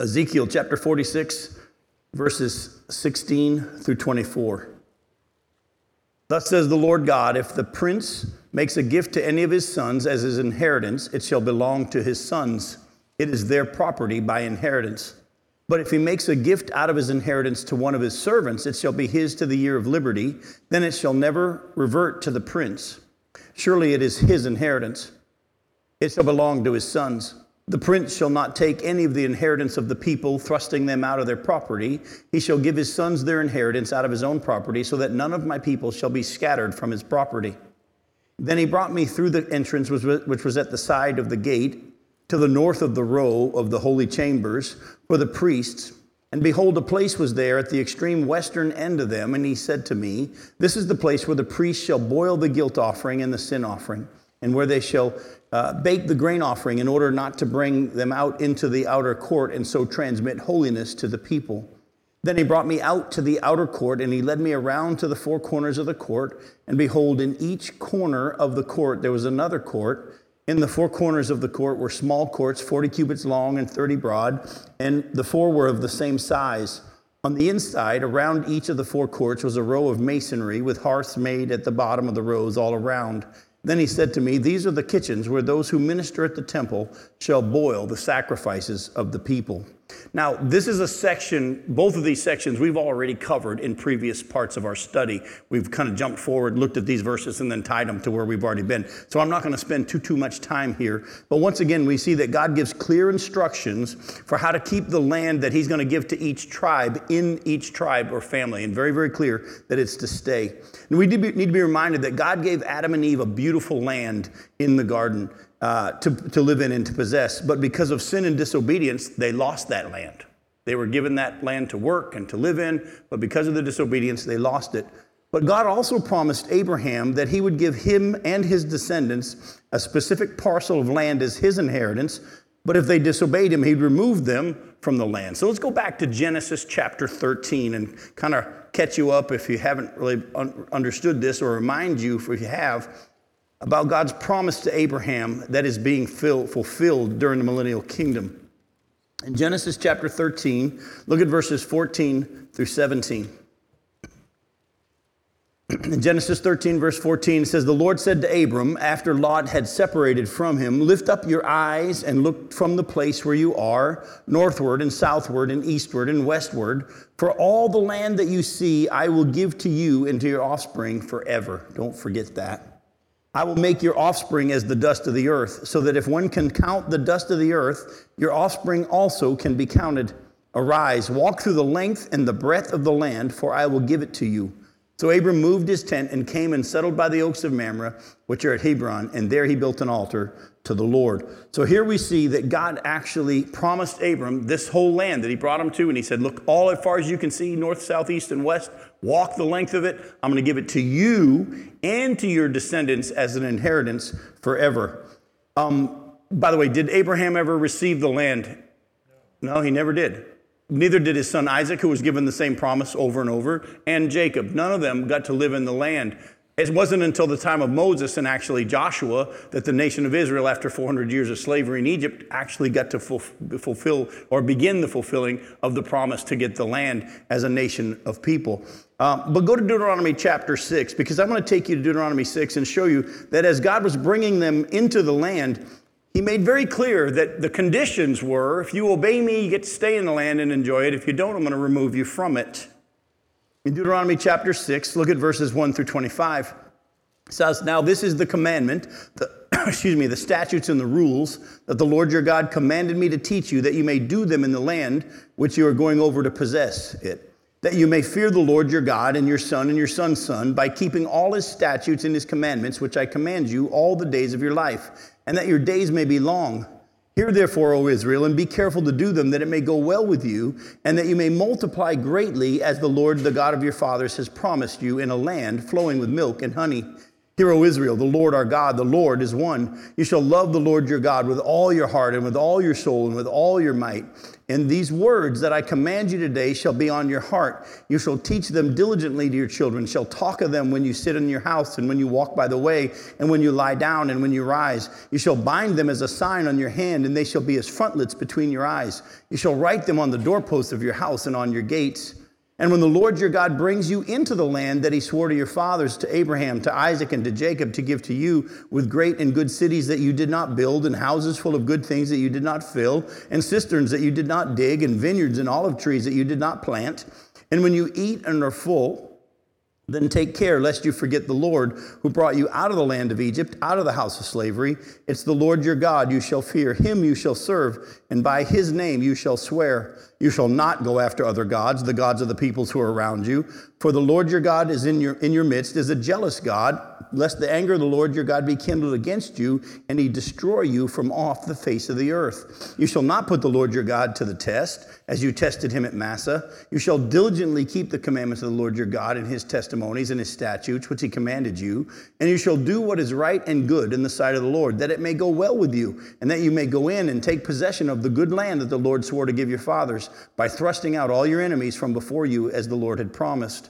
Ezekiel chapter 46, verses 16 through 24. Thus says the Lord God If the prince makes a gift to any of his sons as his inheritance, it shall belong to his sons. It is their property by inheritance. But if he makes a gift out of his inheritance to one of his servants, it shall be his to the year of liberty. Then it shall never revert to the prince. Surely it is his inheritance. It shall belong to his sons. The prince shall not take any of the inheritance of the people, thrusting them out of their property. He shall give his sons their inheritance out of his own property, so that none of my people shall be scattered from his property. Then he brought me through the entrance, which was at the side of the gate, to the north of the row of the holy chambers for the priests. And behold, a place was there at the extreme western end of them. And he said to me, This is the place where the priests shall boil the guilt offering and the sin offering, and where they shall uh, bake the grain offering in order not to bring them out into the outer court and so transmit holiness to the people. Then he brought me out to the outer court, and he led me around to the four corners of the court. And behold, in each corner of the court there was another court. In the four corners of the court were small courts, 40 cubits long and 30 broad, and the four were of the same size. On the inside, around each of the four courts, was a row of masonry with hearths made at the bottom of the rows all around. Then he said to me, These are the kitchens where those who minister at the temple shall boil the sacrifices of the people. Now, this is a section, both of these sections we've already covered in previous parts of our study. We've kind of jumped forward, looked at these verses, and then tied them to where we've already been. So I'm not going to spend too, too much time here. But once again, we see that God gives clear instructions for how to keep the land that He's going to give to each tribe in each tribe or family, and very, very clear that it's to stay. And we need to be reminded that God gave Adam and Eve a beautiful land in the garden uh, to, to live in and to possess. But because of sin and disobedience, they lost that land. They were given that land to work and to live in, but because of the disobedience, they lost it. But God also promised Abraham that he would give him and his descendants a specific parcel of land as his inheritance. But if they disobeyed him, he'd remove them from the land. So let's go back to Genesis chapter 13 and kind of catch you up if you haven't really un- understood this or remind you if you have about God's promise to Abraham that is being fulfilled during the millennial kingdom. In Genesis chapter 13, look at verses 14 through 17. In Genesis 13, verse 14, it says, The Lord said to Abram, after Lot had separated from him, Lift up your eyes and look from the place where you are, northward and southward and eastward and westward. For all the land that you see, I will give to you and to your offspring forever. Don't forget that. I will make your offspring as the dust of the earth, so that if one can count the dust of the earth, your offspring also can be counted. Arise, walk through the length and the breadth of the land, for I will give it to you. So Abram moved his tent and came and settled by the oaks of Mamre, which are at Hebron, and there he built an altar to the Lord. So here we see that God actually promised Abram this whole land that he brought him to, and he said, Look, all as far as you can see, north, south, east, and west, walk the length of it. I'm going to give it to you and to your descendants as an inheritance forever. Um, by the way, did Abraham ever receive the land? No, he never did. Neither did his son Isaac, who was given the same promise over and over, and Jacob. None of them got to live in the land. It wasn't until the time of Moses and actually Joshua that the nation of Israel, after 400 years of slavery in Egypt, actually got to fulfill or begin the fulfilling of the promise to get the land as a nation of people. Um, but go to Deuteronomy chapter 6, because I'm going to take you to Deuteronomy 6 and show you that as God was bringing them into the land, he made very clear that the conditions were if you obey me, you get to stay in the land and enjoy it. If you don't, I'm going to remove you from it. In Deuteronomy chapter 6, look at verses 1 through 25. It says, Now this is the commandment, the, excuse me, the statutes and the rules that the Lord your God commanded me to teach you, that you may do them in the land which you are going over to possess it. That you may fear the Lord your God and your son and your son's son by keeping all his statutes and his commandments, which I command you all the days of your life and that your days may be long. Hear therefore, O Israel, and be careful to do them, that it may go well with you, and that you may multiply greatly, as the Lord, the God of your fathers, has promised you, in a land flowing with milk and honey. Hear, O Israel, the Lord our God, the Lord is one. You shall love the Lord your God with all your heart, and with all your soul, and with all your might. And these words that I command you today shall be on your heart. You shall teach them diligently to your children, shall talk of them when you sit in your house and when you walk by the way and when you lie down and when you rise. You shall bind them as a sign on your hand, and they shall be as frontlets between your eyes. You shall write them on the doorposts of your house and on your gates. And when the Lord your God brings you into the land that he swore to your fathers, to Abraham, to Isaac, and to Jacob, to give to you, with great and good cities that you did not build, and houses full of good things that you did not fill, and cisterns that you did not dig, and vineyards and olive trees that you did not plant, and when you eat and are full, then take care lest you forget the Lord who brought you out of the land of Egypt, out of the house of slavery. It's the Lord your God you shall fear, him you shall serve, and by his name you shall swear. You shall not go after other gods, the gods of the peoples who are around you. For the Lord your God is in your, in your midst, is a jealous God lest the anger of the Lord your God be kindled against you, and he destroy you from off the face of the earth. You shall not put the Lord your God to the test, as you tested him at Massah. You shall diligently keep the commandments of the Lord your God and his testimonies and his statutes, which he commanded you. And you shall do what is right and good in the sight of the Lord, that it may go well with you, and that you may go in and take possession of the good land that the Lord swore to give your fathers, by thrusting out all your enemies from before you, as the Lord had promised.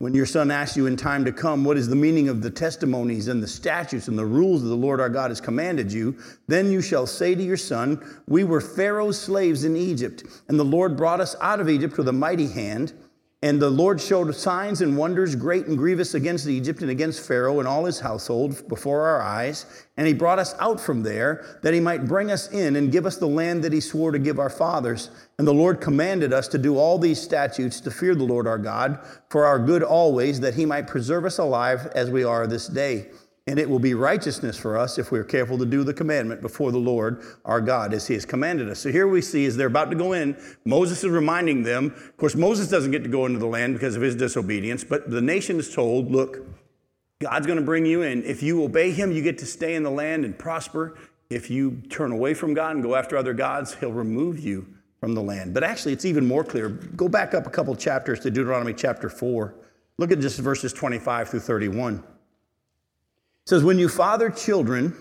When your son asks you in time to come, what is the meaning of the testimonies and the statutes and the rules that the Lord our God has commanded you, then you shall say to your son, We were Pharaoh's slaves in Egypt, and the Lord brought us out of Egypt with a mighty hand. And the Lord showed signs and wonders great and grievous against Egypt and against Pharaoh and all his household before our eyes. And he brought us out from there that he might bring us in and give us the land that he swore to give our fathers. And the Lord commanded us to do all these statutes to fear the Lord our God for our good always, that he might preserve us alive as we are this day and it will be righteousness for us if we're careful to do the commandment before the Lord our God as he has commanded us. So here we see as they're about to go in, Moses is reminding them. Of course, Moses doesn't get to go into the land because of his disobedience, but the nation is told, look, God's going to bring you in. If you obey him, you get to stay in the land and prosper. If you turn away from God and go after other gods, he'll remove you from the land. But actually, it's even more clear. Go back up a couple chapters to Deuteronomy chapter 4. Look at just verses 25 through 31 says, When you father children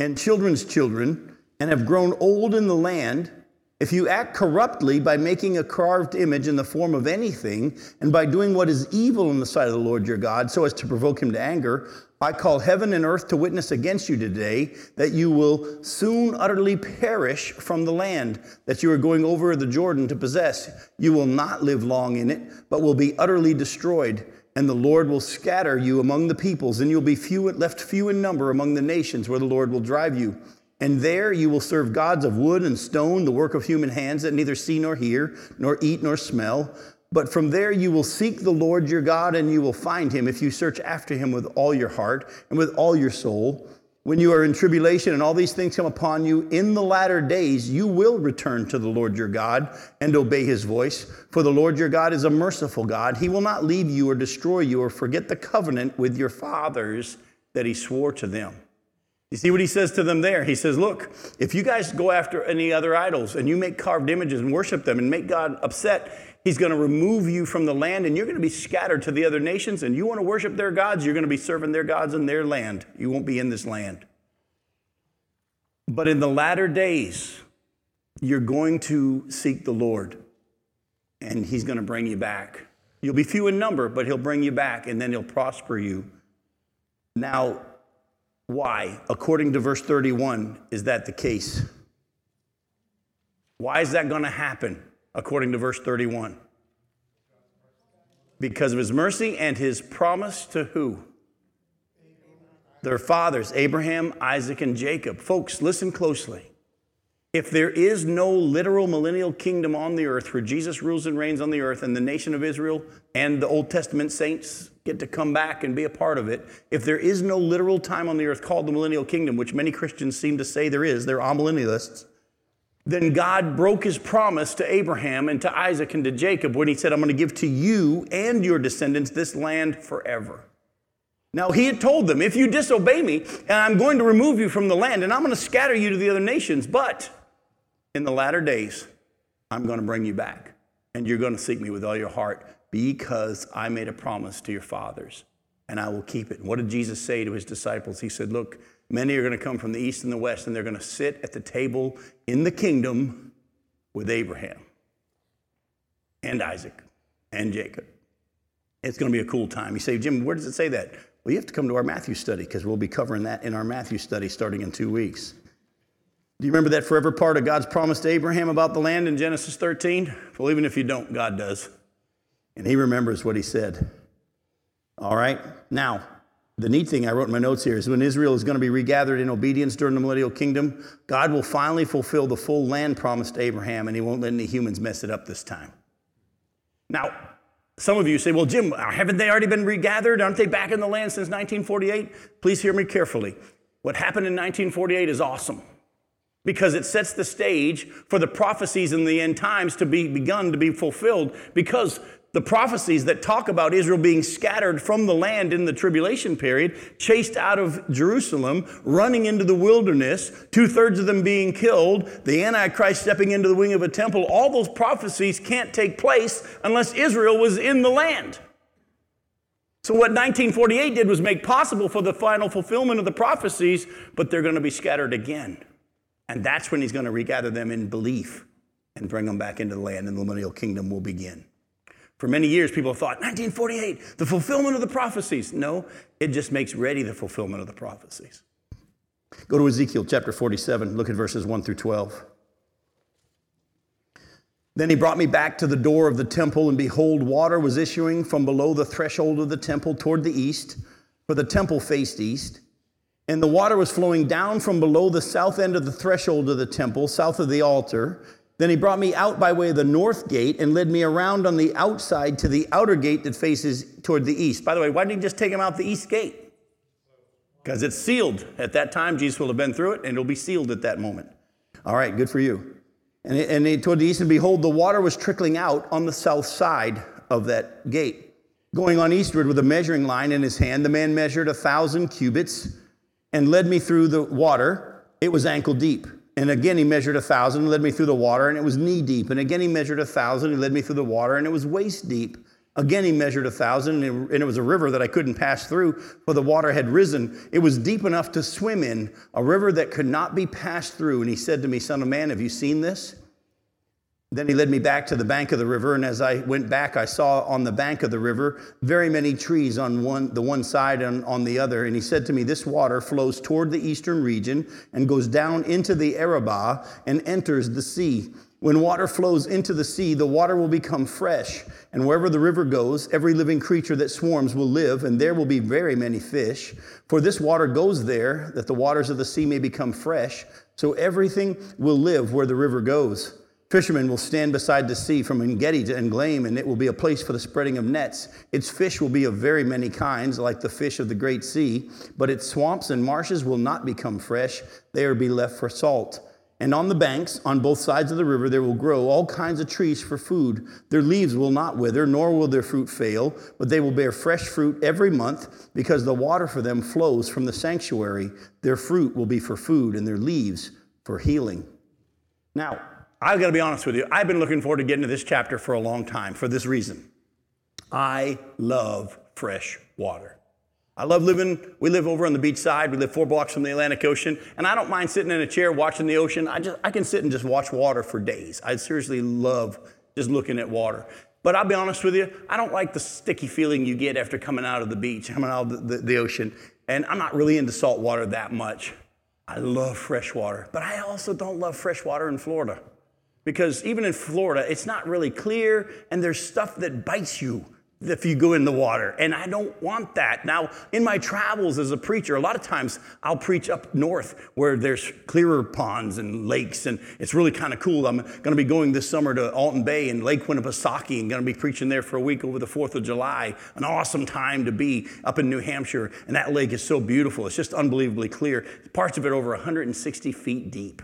and children's children and have grown old in the land, if you act corruptly by making a carved image in the form of anything, and by doing what is evil in the sight of the Lord your God, so as to provoke him to anger, I call heaven and earth to witness against you today that you will soon utterly perish from the land that you are going over the Jordan to possess. You will not live long in it, but will be utterly destroyed and the Lord will scatter you among the peoples, and you'll be few, left few in number among the nations where the Lord will drive you. And there you will serve gods of wood and stone, the work of human hands that neither see nor hear, nor eat nor smell. But from there you will seek the Lord your God, and you will find him if you search after him with all your heart and with all your soul. When you are in tribulation and all these things come upon you in the latter days, you will return to the Lord your God and obey his voice. For the Lord your God is a merciful God. He will not leave you or destroy you or forget the covenant with your fathers that he swore to them. You see what he says to them there? He says, Look, if you guys go after any other idols and you make carved images and worship them and make God upset, He's going to remove you from the land and you're going to be scattered to the other nations. And you want to worship their gods, you're going to be serving their gods in their land. You won't be in this land. But in the latter days, you're going to seek the Lord and He's going to bring you back. You'll be few in number, but He'll bring you back and then He'll prosper you. Now, why? According to verse 31, is that the case? Why is that going to happen? According to verse 31. Because of his mercy and his promise to who? Their fathers, Abraham, Isaac, and Jacob. Folks, listen closely. If there is no literal millennial kingdom on the earth where Jesus rules and reigns on the earth and the nation of Israel and the Old Testament saints get to come back and be a part of it, if there is no literal time on the earth called the millennial kingdom, which many Christians seem to say there is, they're amillennialists, then God broke his promise to Abraham and to Isaac and to Jacob when he said, I'm going to give to you and your descendants this land forever. Now, he had told them, if you disobey me, and I'm going to remove you from the land, and I'm going to scatter you to the other nations, but in the latter days, I'm going to bring you back, and you're going to seek me with all your heart because I made a promise to your fathers, and I will keep it. what did Jesus say to his disciples? He said, Look, Many are going to come from the east and the west, and they're going to sit at the table in the kingdom with Abraham and Isaac and Jacob. It's going to be a cool time. You say, Jim, where does it say that? Well, you have to come to our Matthew study because we'll be covering that in our Matthew study starting in two weeks. Do you remember that forever part of God's promise to Abraham about the land in Genesis 13? Well, even if you don't, God does. And he remembers what he said. All right? Now, the neat thing I wrote in my notes here is when Israel is going to be regathered in obedience during the millennial kingdom, God will finally fulfill the full land promised to Abraham, and he won't let any humans mess it up this time. Now, some of you say, well, Jim, haven't they already been regathered? Aren't they back in the land since 1948? Please hear me carefully. What happened in 1948 is awesome because it sets the stage for the prophecies in the end times to be begun to be fulfilled because the prophecies that talk about Israel being scattered from the land in the tribulation period, chased out of Jerusalem, running into the wilderness, two thirds of them being killed, the Antichrist stepping into the wing of a temple, all those prophecies can't take place unless Israel was in the land. So, what 1948 did was make possible for the final fulfillment of the prophecies, but they're going to be scattered again. And that's when he's going to regather them in belief and bring them back into the land, and the millennial kingdom will begin. For many years, people have thought 1948, the fulfillment of the prophecies. No, it just makes ready the fulfillment of the prophecies. Go to Ezekiel chapter 47, look at verses 1 through 12. Then he brought me back to the door of the temple, and behold, water was issuing from below the threshold of the temple toward the east, for the temple faced east. And the water was flowing down from below the south end of the threshold of the temple, south of the altar, then he brought me out by way of the north gate and led me around on the outside to the outer gate that faces toward the east. By the way, why didn't he just take him out the east gate? Because it's sealed. At that time, Jesus will have been through it and it'll be sealed at that moment. All right, good for you. And, and it, toward the east, and behold, the water was trickling out on the south side of that gate. Going on eastward with a measuring line in his hand, the man measured a thousand cubits and led me through the water. It was ankle deep. And again, he measured a thousand and led me through the water, and it was knee deep. And again, he measured a thousand and led me through the water, and it was waist deep. Again, he measured a thousand, and it was a river that I couldn't pass through, for the water had risen. It was deep enough to swim in, a river that could not be passed through. And he said to me, Son of man, have you seen this? Then he led me back to the bank of the river, and as I went back, I saw on the bank of the river very many trees on one, the one side and on the other. And he said to me, This water flows toward the eastern region and goes down into the Arabah and enters the sea. When water flows into the sea, the water will become fresh, and wherever the river goes, every living creature that swarms will live, and there will be very many fish. For this water goes there, that the waters of the sea may become fresh, so everything will live where the river goes. Fishermen will stand beside the sea from Engedi to Eneglaim, and it will be a place for the spreading of nets. Its fish will be of very many kinds, like the fish of the great sea, but its swamps and marshes will not become fresh. They will be left for salt. And on the banks, on both sides of the river, there will grow all kinds of trees for food. Their leaves will not wither, nor will their fruit fail, but they will bear fresh fruit every month, because the water for them flows from the sanctuary. Their fruit will be for food, and their leaves for healing. Now, I've got to be honest with you. I've been looking forward to getting to this chapter for a long time for this reason. I love fresh water. I love living, we live over on the beach side. We live four blocks from the Atlantic Ocean. And I don't mind sitting in a chair watching the ocean. I, just, I can sit and just watch water for days. I seriously love just looking at water. But I'll be honest with you, I don't like the sticky feeling you get after coming out of the beach, coming out of the, the, the ocean. And I'm not really into salt water that much. I love fresh water, but I also don't love fresh water in Florida because even in Florida, it's not really clear and there's stuff that bites you if you go in the water. And I don't want that. Now, in my travels as a preacher, a lot of times I'll preach up north where there's clearer ponds and lakes, and it's really kind of cool. I'm going to be going this summer to Alton Bay and Lake Winnipesaukee and going to be preaching there for a week over the 4th of July. An awesome time to be up in New Hampshire. And that lake is so beautiful. It's just unbelievably clear. Parts of it over 160 feet deep.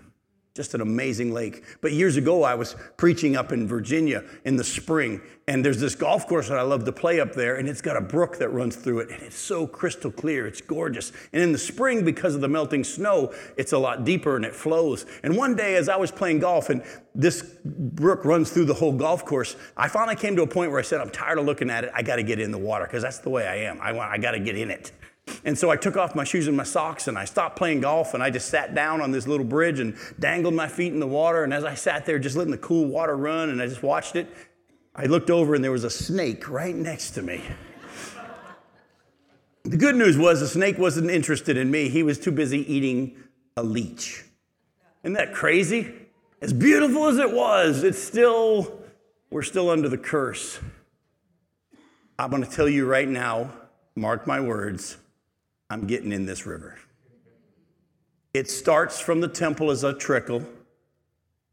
Just an amazing lake. But years ago, I was preaching up in Virginia in the spring, and there's this golf course that I love to play up there, and it's got a brook that runs through it, and it's so crystal clear. It's gorgeous. And in the spring, because of the melting snow, it's a lot deeper and it flows. And one day, as I was playing golf, and this brook runs through the whole golf course, I finally came to a point where I said, I'm tired of looking at it. I got to get in the water, because that's the way I am. I, I got to get in it. And so I took off my shoes and my socks and I stopped playing golf and I just sat down on this little bridge and dangled my feet in the water. And as I sat there just letting the cool water run and I just watched it, I looked over and there was a snake right next to me. the good news was the snake wasn't interested in me, he was too busy eating a leech. Isn't that crazy? As beautiful as it was, it's still, we're still under the curse. I'm to tell you right now, mark my words, I'm getting in this river. It starts from the temple as a trickle,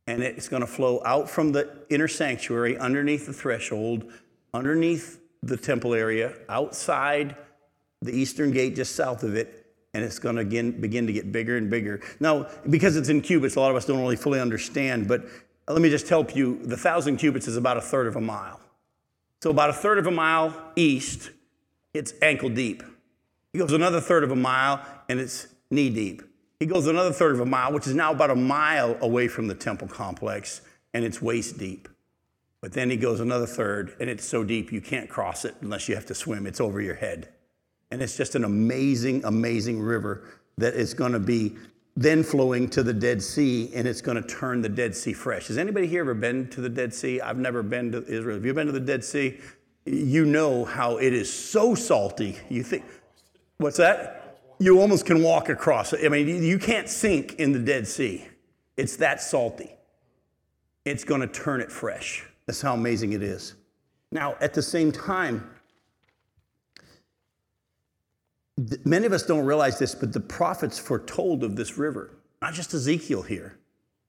and it's going to flow out from the inner sanctuary underneath the threshold, underneath the temple area, outside the eastern gate, just south of it, and it's going to again begin to get bigger and bigger. Now, because it's in cubits, a lot of us don't really fully understand, but let me just help you. The thousand cubits is about a third of a mile. So, about a third of a mile east, it's ankle deep. He goes another third of a mile, and it's knee deep. He goes another third of a mile, which is now about a mile away from the temple complex, and it's waist deep. But then he goes another third, and it's so deep you can't cross it unless you have to swim. It's over your head. And it's just an amazing, amazing river that is going to be then flowing to the Dead Sea, and it's going to turn the Dead Sea fresh. Has anybody here ever been to the Dead Sea? I've never been to Israel. Have you been to the Dead Sea? You know how it is so salty. You think, what's that? You almost can walk across it. I mean, you can't sink in the Dead Sea. It's that salty. It's going to turn it fresh. That's how amazing it is. Now, at the same time, Many of us don't realize this, but the prophets foretold of this river. Not just Ezekiel here,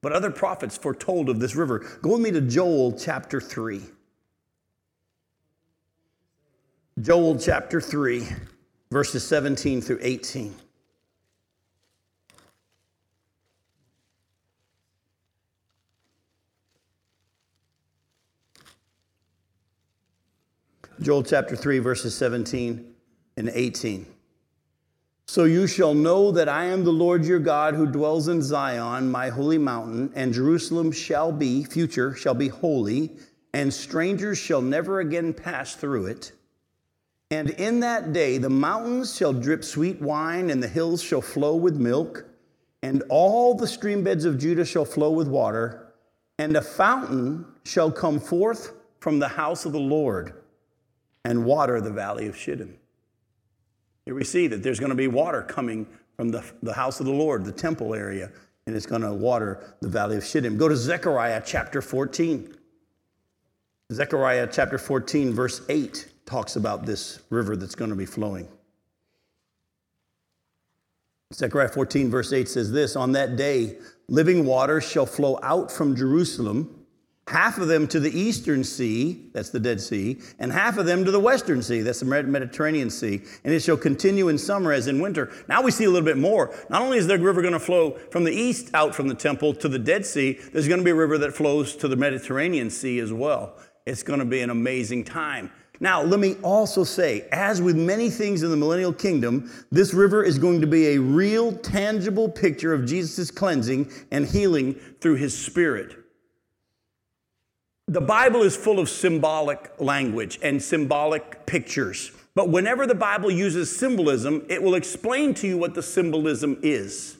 but other prophets foretold of this river. Go with me to Joel chapter 3. Joel chapter 3, verses 17 through 18. Joel chapter 3, verses 17 and 18. So you shall know that I am the Lord your God who dwells in Zion, my holy mountain, and Jerusalem shall be, future, shall be holy, and strangers shall never again pass through it. And in that day the mountains shall drip sweet wine, and the hills shall flow with milk, and all the stream beds of Judah shall flow with water, and a fountain shall come forth from the house of the Lord and water the valley of Shittim. Here we see that there's going to be water coming from the, the house of the Lord, the temple area, and it's going to water the valley of Shittim. Go to Zechariah chapter 14. Zechariah chapter 14, verse 8 talks about this river that's going to be flowing. Zechariah 14, verse 8 says this On that day, living waters shall flow out from Jerusalem half of them to the eastern sea, that's the Dead Sea, and half of them to the western sea, that's the Mediterranean Sea, and it shall continue in summer as in winter. Now we see a little bit more. Not only is the river going to flow from the east out from the temple to the Dead Sea, there's going to be a river that flows to the Mediterranean Sea as well. It's going to be an amazing time. Now, let me also say, as with many things in the millennial kingdom, this river is going to be a real, tangible picture of Jesus' cleansing and healing through his spirit the Bible is full of symbolic language and symbolic pictures. But whenever the Bible uses symbolism, it will explain to you what the symbolism is.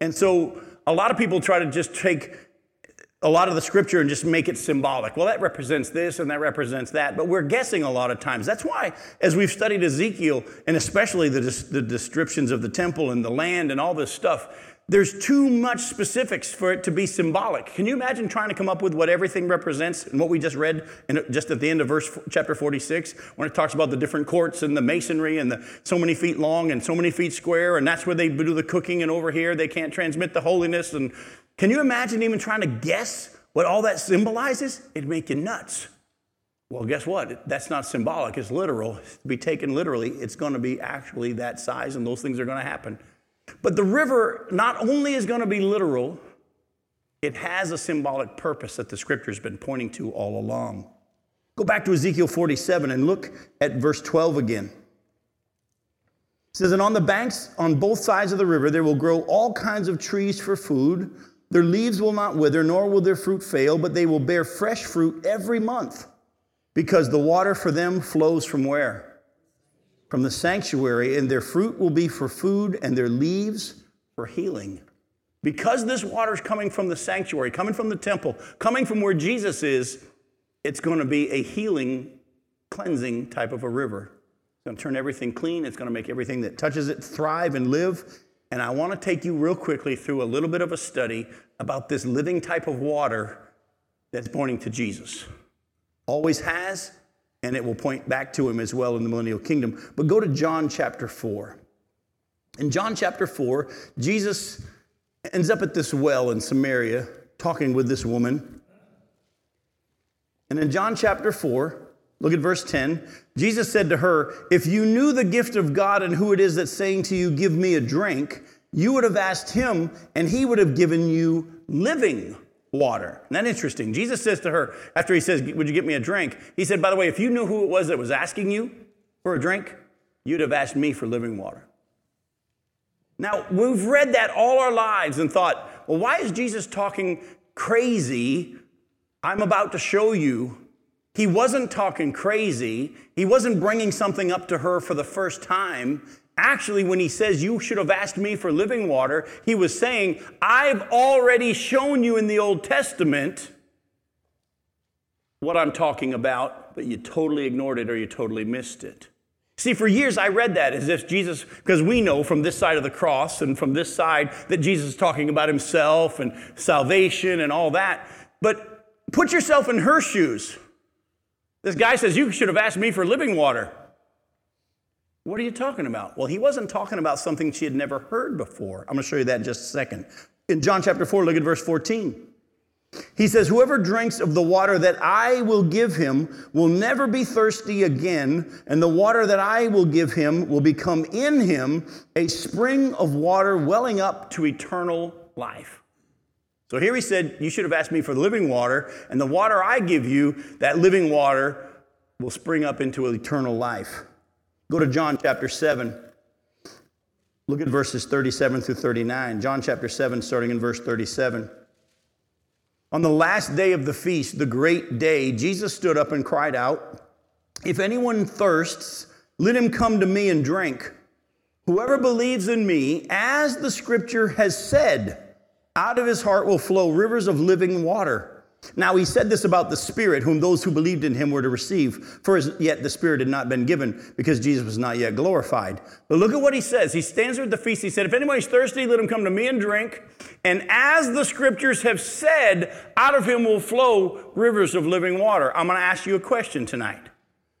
And so a lot of people try to just take a lot of the scripture and just make it symbolic. Well, that represents this and that represents that, but we're guessing a lot of times. That's why, as we've studied Ezekiel, and especially the, the descriptions of the temple and the land and all this stuff, there's too much specifics for it to be symbolic. Can you imagine trying to come up with what everything represents and what we just read in, just at the end of verse chapter 46 when it talks about the different courts and the masonry and the so many feet long and so many feet square and that's where they do the cooking and over here they can't transmit the holiness and can you imagine even trying to guess what all that symbolizes? It'd make you nuts. Well, guess what? That's not symbolic, it's literal. To be taken literally, it's going to be actually that size and those things are going to happen. But the river not only is going to be literal, it has a symbolic purpose that the scripture has been pointing to all along. Go back to Ezekiel 47 and look at verse 12 again. It says, And on the banks on both sides of the river there will grow all kinds of trees for food. Their leaves will not wither, nor will their fruit fail, but they will bear fresh fruit every month, because the water for them flows from where? from the sanctuary, and their fruit will be for food, and their leaves for healing. Because this water is coming from the sanctuary, coming from the temple, coming from where Jesus is, it's going to be a healing, cleansing type of a river. It's going to turn everything clean. It's going to make everything that touches it thrive and live. And I want to take you real quickly through a little bit of a study about this living type of water that's pointing to Jesus. Always has, and it will point back to him as well in the millennial kingdom. But go to John chapter 4. In John chapter 4, Jesus ends up at this well in Samaria talking with this woman. And in John chapter 4, look at verse 10. Jesus said to her, If you knew the gift of God and who it is that's saying to you, Give me a drink, you would have asked him, and he would have given you living water. Isn't that interesting? Jesus says to her, after he says, Would you get me a drink? He said, By the way, if you knew who it was that was asking you for a drink, you'd have asked me for living water. Now, we've read that all our lives and thought, well, why is Jesus talking crazy? I'm about to show you. He wasn't talking crazy. He wasn't bringing something up to her for the first time. Actually, when he says, You should have asked me for living water, he was saying, I've already shown you in the Old Testament what I'm talking about, but you totally ignored it or you totally missed it. See, for years I read that as if Jesus, because we know from this side of the cross and from this side that Jesus is talking about himself and salvation and all that. But put yourself in her shoes. This guy says, You should have asked me for living water. What are you talking about? Well, he wasn't talking about something she had never heard before. I'm going to show you that in just a second. In John chapter 4, look at verse 14. He says, Whoever drinks of the water that I will give him will never be thirsty again, and the water that I will give him will become in him a spring of water welling up to eternal life. So here he said, You should have asked me for the living water, and the water I give you, that living water, will spring up into eternal life. Go to John chapter 7. Look at verses 37 through 39. John chapter 7, starting in verse 37. On the last day of the feast, the great day, Jesus stood up and cried out, If anyone thirsts, let him come to me and drink. Whoever believes in me, as the scripture has said, out of his heart will flow rivers of living water. Now he said this about the Spirit, whom those who believed in him were to receive, for as yet the Spirit had not been given, because Jesus was not yet glorified. But look at what he says. He stands there at the feast. He said, If anybody's thirsty, let him come to me and drink. And as the scriptures have said, out of him will flow rivers of living water. I'm going to ask you a question tonight.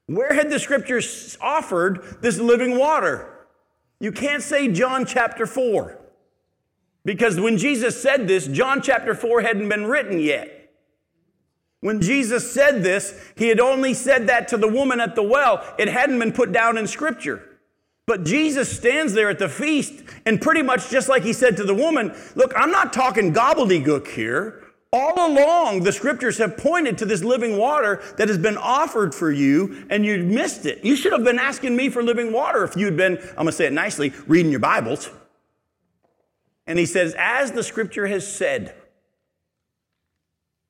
Where had the scriptures offered this living water? You can't say John chapter 4. Because when Jesus said this, John chapter 4 hadn't been written yet. When Jesus said this, he had only said that to the woman at the well. It hadn't been put down in scripture. But Jesus stands there at the feast, and pretty much just like he said to the woman, Look, I'm not talking gobbledygook here. All along, the scriptures have pointed to this living water that has been offered for you, and you missed it. You should have been asking me for living water if you'd been, I'm going to say it nicely, reading your Bibles. And he says, As the scripture has said,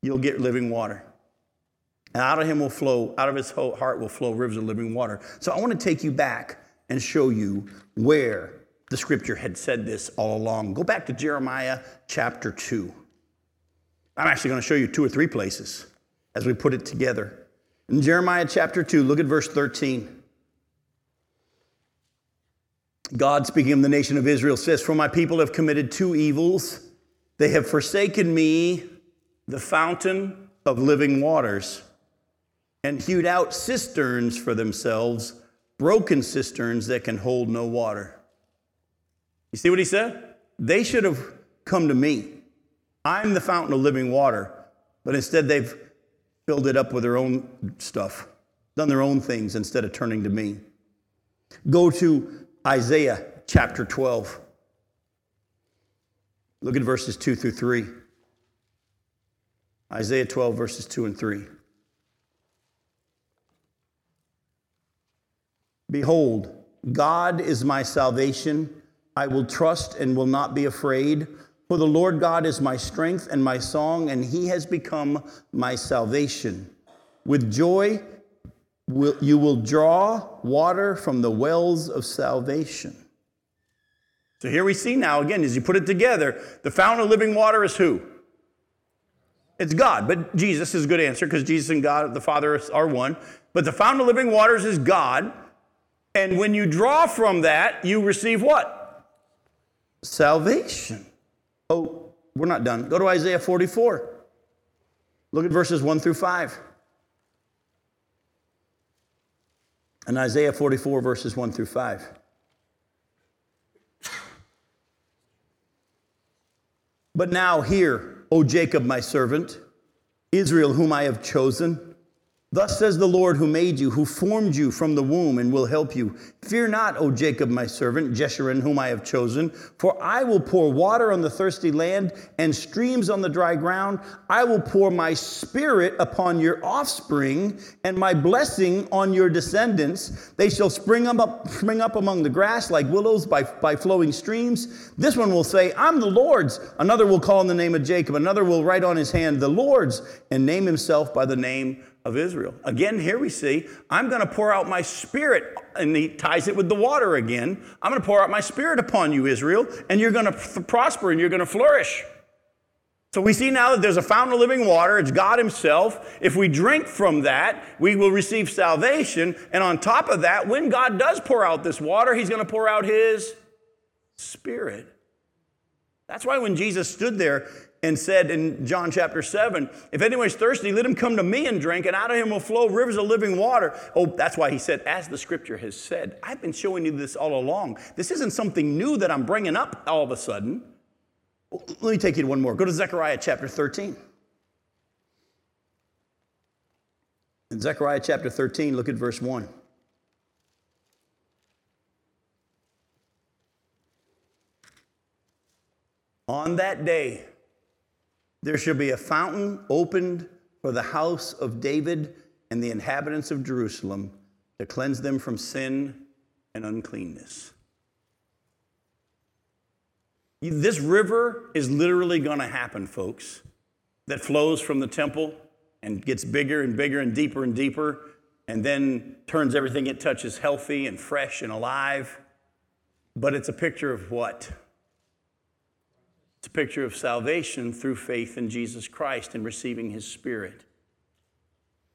you'll get living water. And out of him will flow, out of his heart will flow rivers of living water. So I want to take you back and show you where the scripture had said this all along. Go back to Jeremiah chapter 2. I'm actually going to show you two or three places as we put it together. In Jeremiah chapter 2, look at verse 13. God, speaking of the nation of Israel, says, For my people have committed two evils. They have forsaken me the fountain of living waters and hewed out cisterns for themselves, broken cisterns that can hold no water. You see what he said? They should have come to me. I'm the fountain of living water, but instead they've filled it up with their own stuff, done their own things instead of turning to me. Go to Isaiah chapter 12. Look at verses 2 through 3. Isaiah 12, verses 2 and 3. Behold, God is my salvation. I will trust and will not be afraid. For the Lord God is my strength and my song, and he has become my salvation. With joy, will, you will draw water from the wells of salvation. So here we see now, again, as you put it together, the fountain of living water is who? It's God, but Jesus is a good answer because Jesus and God, the Father, are one. But the fountain of living waters is God. And when you draw from that, you receive what? Salvation. Oh, we're not done. Go to Isaiah 44. Look at verses 1 through 5. And Isaiah 44, verses 1 through 5. But now hear, O Jacob, my servant, Israel, whom I have chosen. Thus says the Lord who made you, who formed you from the womb and will help you. Fear not, O Jacob, my servant, Jeshurun, whom I have chosen, for I will pour water on the thirsty land and streams on the dry ground. I will pour my spirit upon your offspring and my blessing on your descendants. They shall spring up, spring up among the grass like willows by, by flowing streams. This one will say, I'm the Lord's. Another will call on the name of Jacob. Another will write on his hand, the Lord's, and name himself by the name of Israel. Again, here we see, I'm going to pour out my spirit, and he ties it with the water again. I'm going to pour out my spirit upon you, Israel, and you're going to f- prosper and you're going to flourish. So we see now that there's a fountain of living water. It's God Himself. If we drink from that, we will receive salvation. And on top of that, when God does pour out this water, He's going to pour out His Spirit. That's why when Jesus stood there and said in John chapter 7, If anyone's thirsty, let him come to me and drink, and out of him will flow rivers of living water. Oh, that's why he said, As the scripture has said. I've been showing you this all along. This isn't something new that I'm bringing up all of a sudden. Let me take you to one more. Go to Zechariah chapter 13. In Zechariah chapter 13, look at verse 1. On that day, there shall be a fountain opened for the house of David and the inhabitants of Jerusalem to cleanse them from sin and uncleanness. This river is literally going to happen, folks, that flows from the temple and gets bigger and bigger and deeper and deeper, and then turns everything it touches healthy and fresh and alive. But it's a picture of what? It's a picture of salvation through faith in Jesus Christ and receiving his spirit.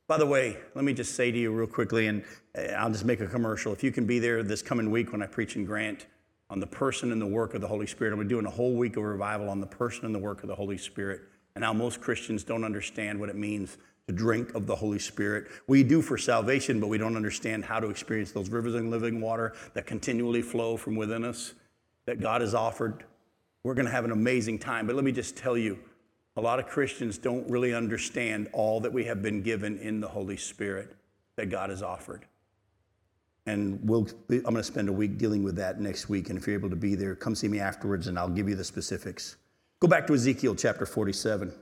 By the way, let me just say to you real quickly, and uh, I'll just make a commercial. If you can be there this coming week when I preach in Grant on the person and the work of the Holy Spirit, I'm be doing a whole week of revival on the person and the work of the Holy Spirit and how most Christians don't understand what it means to drink of the Holy Spirit. We do for salvation, but we don't understand how to experience those rivers of living water that continually flow from within us that God has offered we're going to have an amazing time. But let me just tell you, a lot of Christians don't really understand all that we have been given in the Holy Spirit that God has offered. And we'll, I'm going to spend a week dealing with that next week. And if you're able to be there, come see me afterwards and I'll give you the specifics. Go back to Ezekiel chapter 47.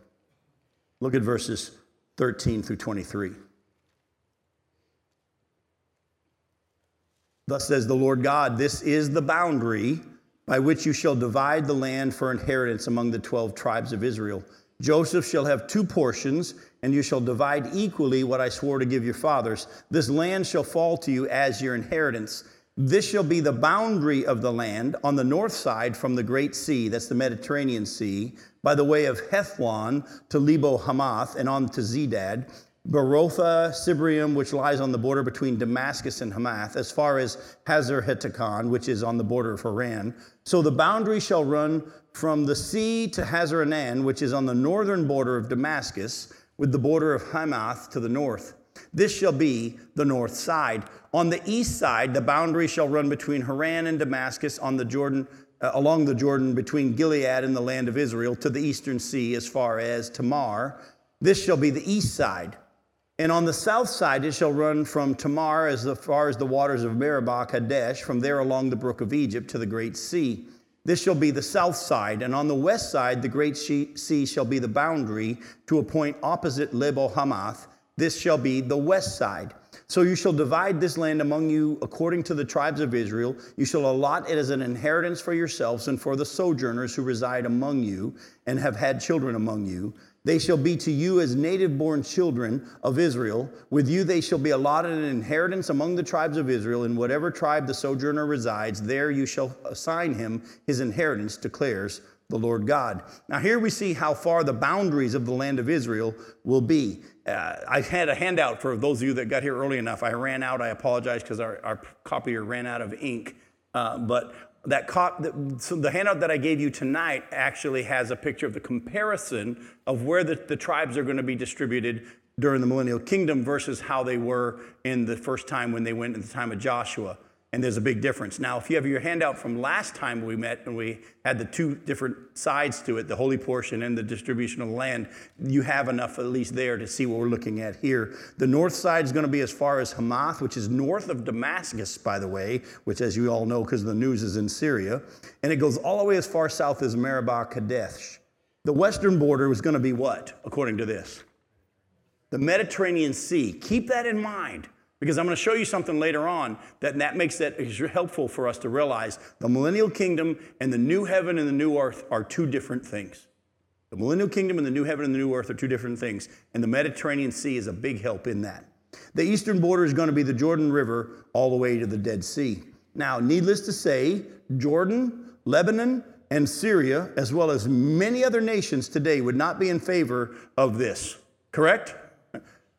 Look at verses 13 through 23. Thus says the Lord God, this is the boundary by which you shall divide the land for inheritance among the 12 tribes of Israel. Joseph shall have two portions, and you shall divide equally what I swore to give your fathers. This land shall fall to you as your inheritance. This shall be the boundary of the land on the north side from the great sea, that's the Mediterranean Sea, by the way of Hethlon to Lebo Hamath and on to Zedad Berothah, Sibraim, which lies on the border between Damascus and Hamath, as far as Hazar Hatticon, which is on the border of Haran. So the boundary shall run from the sea to Hazar Enan, which is on the northern border of Damascus, with the border of Hamath to the north. This shall be the north side. On the east side, the boundary shall run between Haran and Damascus on the Jordan, uh, along the Jordan between Gilead and the land of Israel to the eastern sea as far as Tamar. This shall be the east side. And on the south side, it shall run from Tamar as far as the waters of Meribah Kadesh, from there along the brook of Egypt to the great sea. This shall be the south side. And on the west side, the great sea shall be the boundary to a point opposite Lebo Hamath. This shall be the west side. So you shall divide this land among you according to the tribes of Israel. You shall allot it as an inheritance for yourselves and for the sojourners who reside among you and have had children among you. They shall be to you as native born children of Israel. With you they shall be allotted an inheritance among the tribes of Israel. In whatever tribe the sojourner resides, there you shall assign him his inheritance, declares the Lord God. Now, here we see how far the boundaries of the land of Israel will be. Uh, I had a handout for those of you that got here early enough. I ran out. I apologize because our, our copier ran out of ink. Uh, but that cop, so the handout that I gave you tonight actually has a picture of the comparison of where the, the tribes are going to be distributed during the millennial kingdom versus how they were in the first time when they went in the time of Joshua and there's a big difference. Now, if you have your handout from last time we met and we had the two different sides to it, the holy portion and the distribution of the land, you have enough at least there to see what we're looking at here. The north side is going to be as far as Hamath, which is north of Damascus, by the way, which, as you all know, because the news is in Syria, and it goes all the way as far south as Meribah Kadesh. The western border is going to be what, according to this? The Mediterranean Sea. Keep that in mind. Because I'm going to show you something later on that, that makes that helpful for us to realize the millennial kingdom and the new heaven and the new earth are two different things. The millennial kingdom and the new heaven and the new earth are two different things, and the Mediterranean Sea is a big help in that. The eastern border is going to be the Jordan River all the way to the Dead Sea. Now, needless to say, Jordan, Lebanon, and Syria, as well as many other nations today, would not be in favor of this. Correct?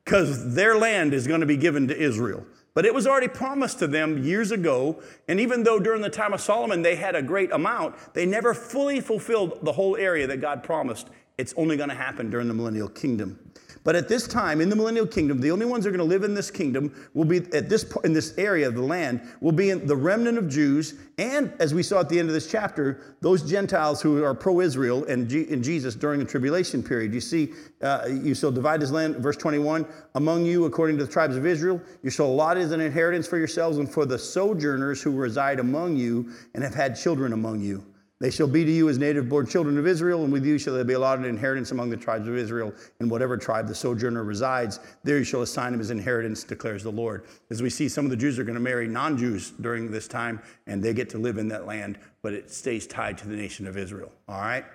Because their land is going to be given to Israel. But it was already promised to them years ago. And even though during the time of Solomon they had a great amount, they never fully fulfilled the whole area that God promised. It's only going to happen during the millennial kingdom. But at this time, in the millennial kingdom, the only ones that are going to live in this kingdom will be at this in this area of the land will be the remnant of Jews, and as we saw at the end of this chapter, those Gentiles who are pro-Israel and G- in Jesus during the tribulation period. You see, uh, you shall divide his land, verse 21, among you according to the tribes of Israel. You shall allot as an inheritance for yourselves and for the sojourners who reside among you and have had children among you. They shall be to you as native born children of Israel, and with you shall there be allotted an inheritance among the tribes of Israel. In whatever tribe the sojourner resides, there you shall assign him his inheritance, declares the Lord. As we see, some of the Jews are going to marry non Jews during this time, and they get to live in that land, but it stays tied to the nation of Israel. All right?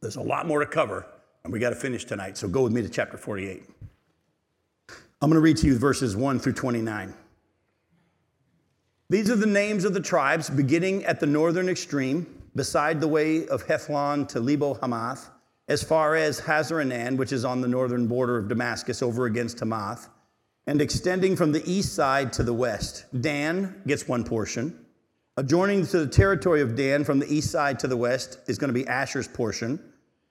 There's a lot more to cover, and we got to finish tonight, so go with me to chapter 48. I'm going to read to you verses 1 through 29. These are the names of the tribes beginning at the northern extreme, beside the way of Hethlon to Lebo Hamath, as far as Hazarenan, which is on the northern border of Damascus over against Hamath, and extending from the east side to the west. Dan gets one portion. Adjoining to the territory of Dan from the east side to the west is going to be Asher's portion.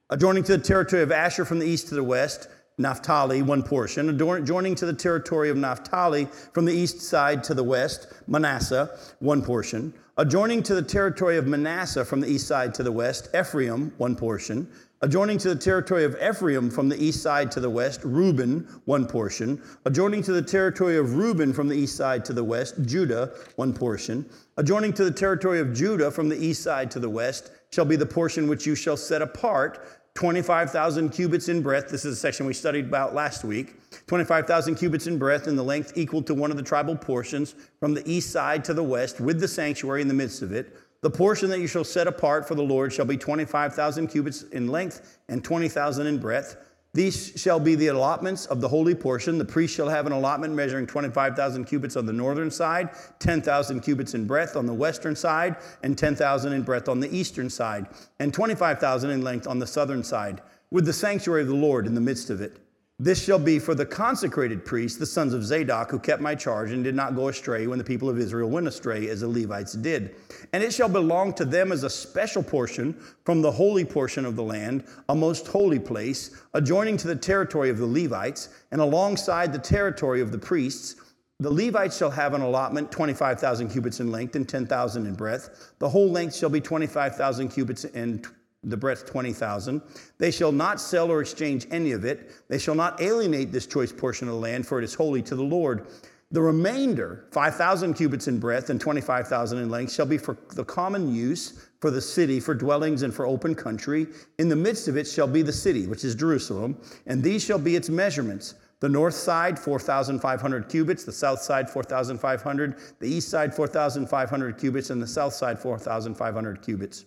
Adjoining to the territory of Asher from the east to the west Naphtali, one portion, adjoining to the territory of Naphtali from the east side to the west, Manasseh, one portion, adjoining to the territory of Manasseh from the east side to the west, Ephraim, one portion, adjoining to the territory of Ephraim from the east side to the west, Reuben, one portion, adjoining to the territory of Reuben from the east side to the west, Judah, one portion, adjoining to the territory of Judah from the east side to the west, shall be the portion which you shall set apart 25,000 cubits in breadth. This is a section we studied about last week. 25,000 cubits in breadth and the length equal to one of the tribal portions from the east side to the west with the sanctuary in the midst of it. The portion that you shall set apart for the Lord shall be 25,000 cubits in length and 20,000 in breadth. These shall be the allotments of the holy portion. The priest shall have an allotment measuring 25,000 cubits on the northern side, 10,000 cubits in breadth on the western side, and 10,000 in breadth on the eastern side, and 25,000 in length on the southern side, with the sanctuary of the Lord in the midst of it. This shall be for the consecrated priests, the sons of Zadok, who kept my charge and did not go astray when the people of Israel went astray, as the Levites did. And it shall belong to them as a special portion from the holy portion of the land, a most holy place, adjoining to the territory of the Levites, and alongside the territory of the priests. The Levites shall have an allotment 25,000 cubits in length and 10,000 in breadth. The whole length shall be 25,000 cubits and the breadth 20,000. They shall not sell or exchange any of it. They shall not alienate this choice portion of the land, for it is holy to the Lord. The remainder, 5,000 cubits in breadth and 25,000 in length, shall be for the common use for the city, for dwellings, and for open country. In the midst of it shall be the city, which is Jerusalem, and these shall be its measurements. The north side, 4,500 cubits, the south side, 4,500, the east side, 4,500 cubits, and the south side, 4,500 cubits.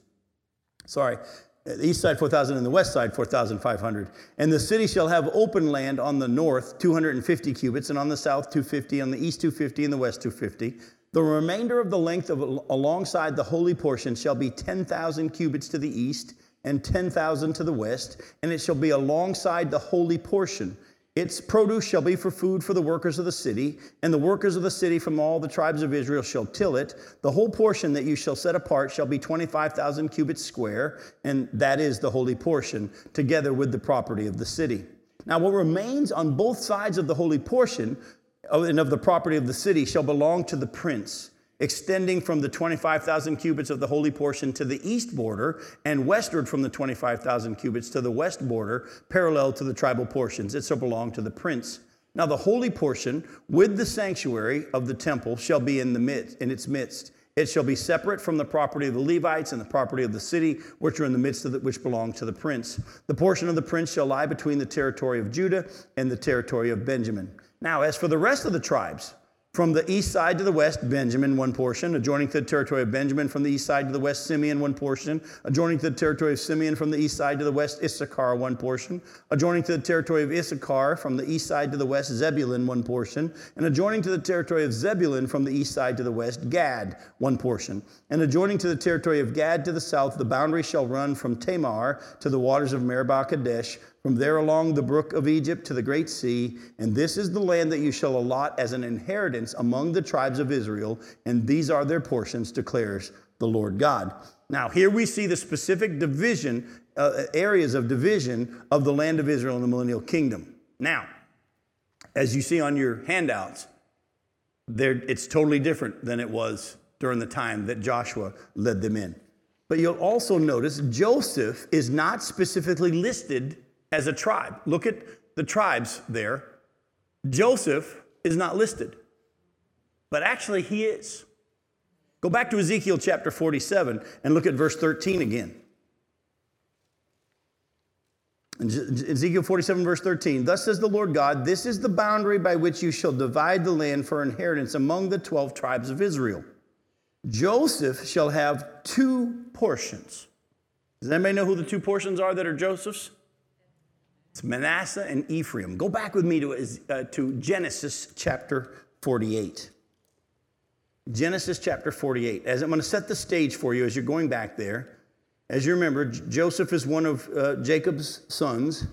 Sorry, the east side 4,000 and the west side 4,500. And the city shall have open land on the north 250 cubits, and on the south 250, on the east 250, and the west 250. The remainder of the length of alongside the holy portion shall be 10,000 cubits to the east and 10,000 to the west, and it shall be alongside the holy portion. Its produce shall be for food for the workers of the city, and the workers of the city from all the tribes of Israel shall till it. The whole portion that you shall set apart shall be 25,000 cubits square, and that is the holy portion, together with the property of the city. Now, what remains on both sides of the holy portion oh, and of the property of the city shall belong to the prince extending from the 25,000 cubits of the holy portion to the east border and westward from the 25,000 cubits to the west border, parallel to the tribal portions. It shall belong to the prince. Now, the holy portion with the sanctuary of the temple shall be in, the midst, in its midst. It shall be separate from the property of the Levites and the property of the city, which are in the midst of it, which belong to the prince. The portion of the prince shall lie between the territory of Judah and the territory of Benjamin. Now, as for the rest of the tribes, from the east side to the west, Benjamin, one portion. Adjoining to the territory of Benjamin from the east side to the west, Simeon, one portion. Adjoining to the territory of Simeon from the east side to the west, Issachar, one portion. Adjoining to the territory of Issachar from the east side to the west, Zebulun, one portion. And adjoining to the territory of Zebulun from the east side to the west, Gad, one portion. And adjoining to the territory of Gad to the south, the boundary shall run from Tamar to the waters of Meribah Kadesh from there along the brook of Egypt to the great sea, and this is the land that you shall allot as an inheritance among the tribes of Israel, and these are their portions, declares the Lord God. Now, here we see the specific division, uh, areas of division of the land of Israel in the millennial kingdom. Now, as you see on your handouts, it's totally different than it was during the time that Joshua led them in. But you'll also notice Joseph is not specifically listed as a tribe. Look at the tribes there. Joseph is not listed, but actually he is. Go back to Ezekiel chapter 47 and look at verse 13 again. Ezekiel 47, verse 13. Thus says the Lord God, This is the boundary by which you shall divide the land for inheritance among the 12 tribes of Israel. Joseph shall have two portions. Does anybody know who the two portions are that are Joseph's? It's Manasseh and Ephraim. Go back with me to, uh, to Genesis chapter 48. Genesis chapter 48. As I'm going to set the stage for you as you're going back there. As you remember, Joseph is one of uh, Jacob's sons,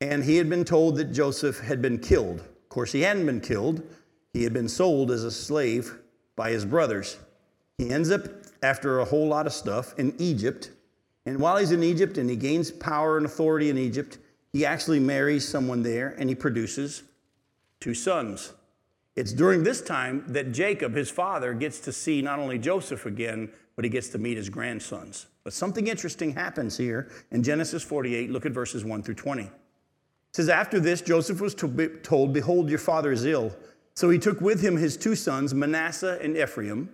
and he had been told that Joseph had been killed. Of course, he hadn't been killed, he had been sold as a slave by his brothers. He ends up, after a whole lot of stuff, in Egypt. And while he's in Egypt and he gains power and authority in Egypt, he actually marries someone there and he produces two sons. It's during this time that Jacob, his father, gets to see not only Joseph again, but he gets to meet his grandsons. But something interesting happens here in Genesis 48. Look at verses 1 through 20. It says, After this, Joseph was told, Behold, your father is ill. So he took with him his two sons, Manasseh and Ephraim.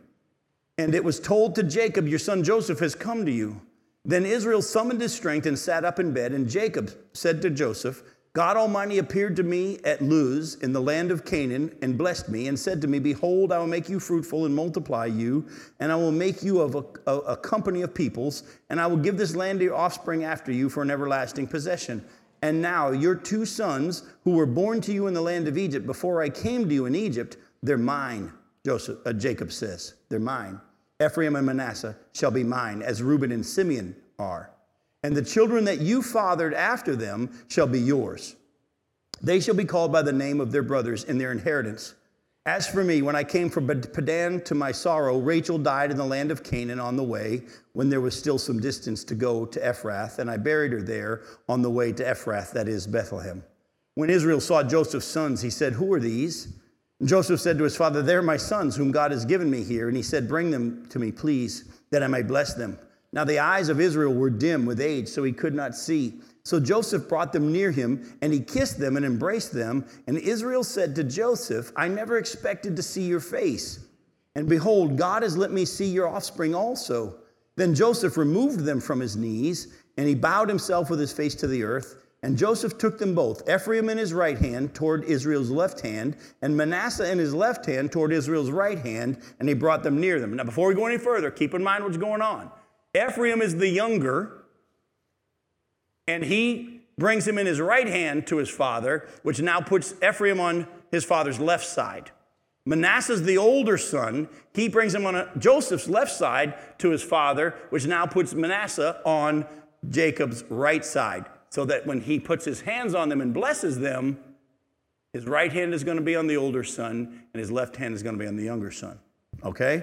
And it was told to Jacob, Your son Joseph has come to you. Then Israel summoned his strength and sat up in bed, and Jacob said to Joseph, God Almighty appeared to me at Luz in the land of Canaan and blessed me and said to me, Behold, I will make you fruitful and multiply you, and I will make you of a, a, a, company of peoples, and I will give this land to your offspring after you for an everlasting possession. And now your two sons, who were born to you in the land of Egypt before I came to you in Egypt, they're mine, Joseph, uh, Jacob says. They're mine. Ephraim and Manasseh shall be mine, as Reuben and Simeon are. And the children that you fathered after them shall be yours. They shall be called by the name of their brothers in their inheritance. As for me, when I came from Padan to my sorrow, Rachel died in the land of Canaan on the way, when there was still some distance to go to Ephrath, and I buried her there on the way to Ephrath, that is Bethlehem. When Israel saw Joseph's sons, he said, Who are these? Joseph said to his father, They're my sons, whom God has given me here. And he said, Bring them to me, please, that I may bless them. Now the eyes of Israel were dim with age, so he could not see. So Joseph brought them near him, and he kissed them and embraced them. And Israel said to Joseph, I never expected to see your face. And behold, God has let me see your offspring also. Then Joseph removed them from his knees, and he bowed himself with his face to the earth. And Joseph took them both, Ephraim in his right hand toward Israel's left hand, and Manasseh in his left hand toward Israel's right hand, and he brought them near them. Now, before we go any further, keep in mind what's going on. Ephraim is the younger, And he brings him in his right hand to his father, which now puts Ephraim on his father's left side. Manasseh's the older son. He brings him on a, Joseph's left side to his father, which now puts Manasseh on Jacob's right side. So that when he puts his hands on them and blesses them, his right hand is going to be on the older son, and his left hand is going to be on the younger son. Okay?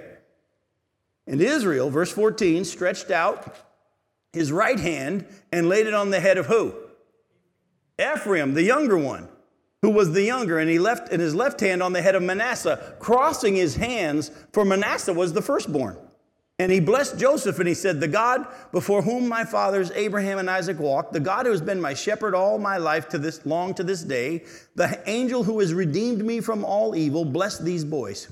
And Israel, verse 14, stretched out his right hand and laid it on the head of who? Ephraim, the younger one who was the younger, and he left in his left hand on the head of Manasseh, crossing his hands, for Manasseh was the firstborn. And he blessed Joseph, and he said, The God before whom my fathers Abraham and Isaac walked, the God who has been my shepherd all my life to this long to this day, the angel who has redeemed me from all evil, bless these boys.